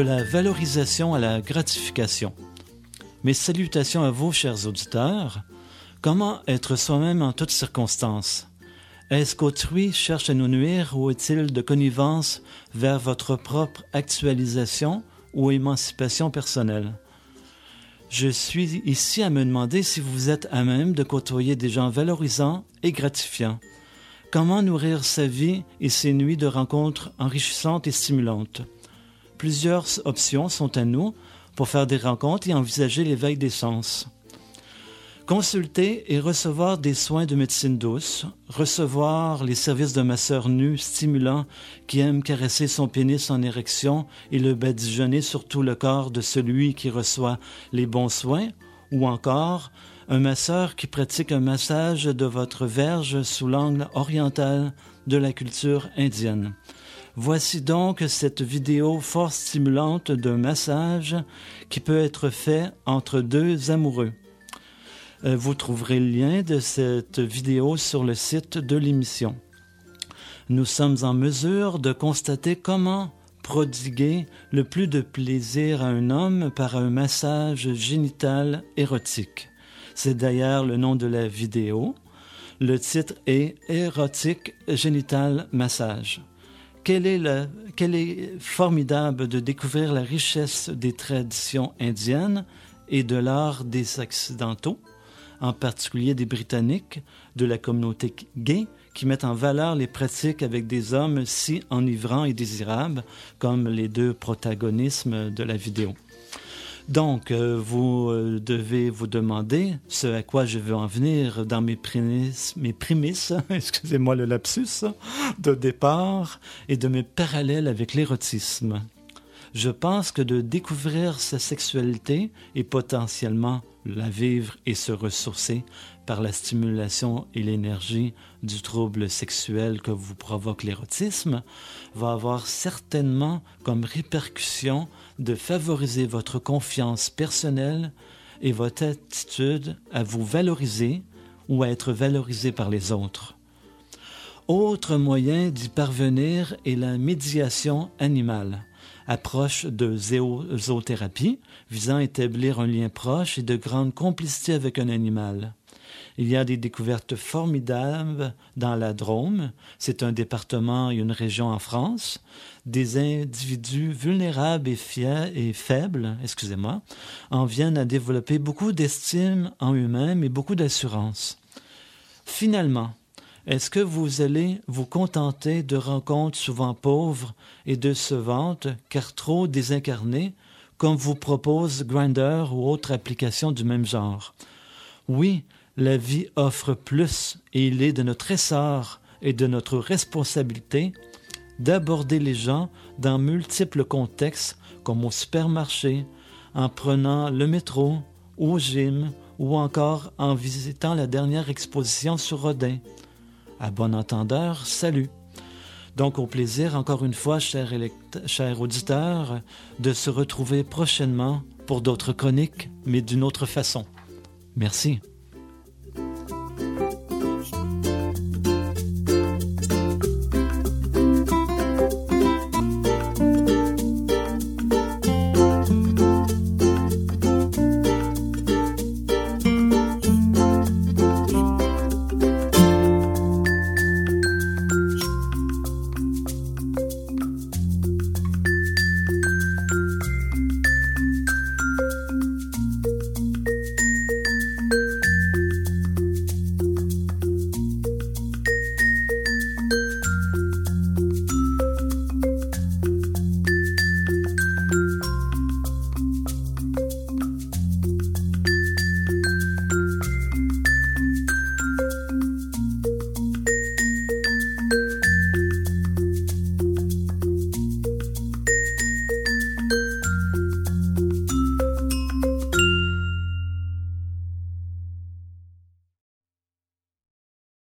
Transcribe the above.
la valorisation à la gratification. Mes salutations à vous, chers auditeurs. Comment être soi-même en toutes circonstances? Est-ce qu'autrui cherche à nous nuire ou est-il de connivence vers votre propre actualisation ou émancipation personnelle? Je suis ici à me demander si vous êtes à même de côtoyer des gens valorisants et gratifiants. Comment nourrir sa vie et ses nuits de rencontres enrichissantes et stimulantes? Plusieurs options sont à nous pour faire des rencontres et envisager l'éveil des sens. Consulter et recevoir des soins de médecine douce, recevoir les services de masseur nu stimulant qui aime caresser son pénis en érection et le badigeonner sur tout le corps de celui qui reçoit les bons soins, ou encore un masseur qui pratique un massage de votre verge sous l'angle oriental de la culture indienne. Voici donc cette vidéo fort stimulante d'un massage qui peut être fait entre deux amoureux. Euh, vous trouverez le lien de cette vidéo sur le site de l'émission. Nous sommes en mesure de constater comment prodiguer le plus de plaisir à un homme par un massage génital érotique. C'est d'ailleurs le nom de la vidéo. Le titre est Érotique génital massage quel est, formidable de découvrir la richesse des traditions indiennes et de l'art des Occidentaux, en particulier des Britanniques, de la communauté gay, qui mettent en valeur les pratiques avec des hommes si enivrants et désirables, comme les deux protagonismes de la vidéo. Donc, euh, vous euh, devez vous demander ce à quoi je veux en venir dans mes prémices, mes prémices excusez-moi le lapsus, de départ et de mes parallèles avec l'érotisme. Je pense que de découvrir sa sexualité et potentiellement la vivre et se ressourcer par la stimulation et l'énergie du trouble sexuel que vous provoque l'érotisme va avoir certainement comme répercussion de favoriser votre confiance personnelle et votre attitude à vous valoriser ou à être valorisé par les autres. Autre moyen d'y parvenir est la médiation animale, approche de zoothérapie visant à établir un lien proche et de grande complicité avec un animal. Il y a des découvertes formidables dans la Drôme, c'est un département et une région en France, des individus vulnérables et, et faibles, excusez-moi, en viennent à développer beaucoup d'estime en eux-mêmes et beaucoup d'assurance. Finalement, est-ce que vous allez vous contenter de rencontres souvent pauvres et décevantes, car trop désincarnées, comme vous propose Grindr ou autre application du même genre? Oui, la vie offre plus et il est de notre essor et de notre responsabilité d'aborder les gens dans multiples contextes comme au supermarché, en prenant le métro, au gym ou encore en visitant la dernière exposition sur Rodin. À bon entendeur, salut. Donc au plaisir, encore une fois, chers cher auditeurs, de se retrouver prochainement pour d'autres chroniques, mais d'une autre façon. Merci.